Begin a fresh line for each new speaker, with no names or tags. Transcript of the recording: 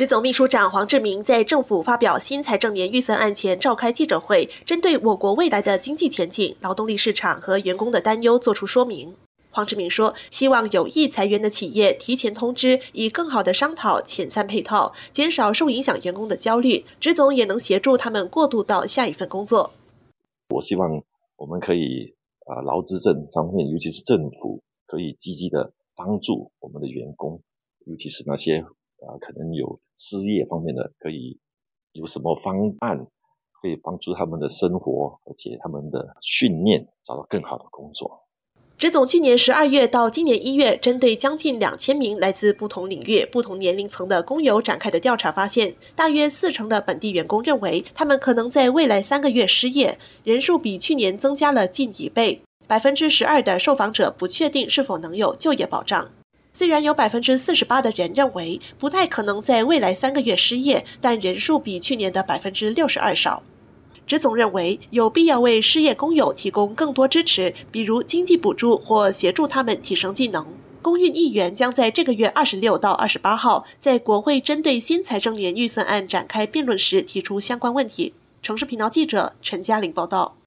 职总秘书长黄志明在政府发表新财政年预算案前召开记者会，针对我国未来的经济前景、劳动力市场和员工的担忧作出说明。黄志明说，希望有意裁员的企业提前通知，以更好的商讨遣散配套，减少受影响员工的焦虑。职总也能协助他们过渡到下一份工作。
我希望我们可以啊，劳资政方面，尤其是政府，可以积极的帮助我们的员工，尤其是那些。啊，可能有失业方面的，可以有什么方案可以帮助他们的生活，而且他们的训练找到更好的工作。
职总去年十二月到今年一月，针对将近两千名来自不同领域、不同年龄层的工友展开的调查发现，大约四成的本地员工认为，他们可能在未来三个月失业，人数比去年增加了近一倍。百分之十二的受访者不确定是否能有就业保障。虽然有百分之四十八的人认为不太可能在未来三个月失业，但人数比去年的百分之六十二少。职总认为有必要为失业工友提供更多支持，比如经济补助或协助他们提升技能。公运议员将在这个月二十六到二十八号在国会针对新财政年预算案展开辩论时提出相关问题。城市频道记者陈嘉玲报道。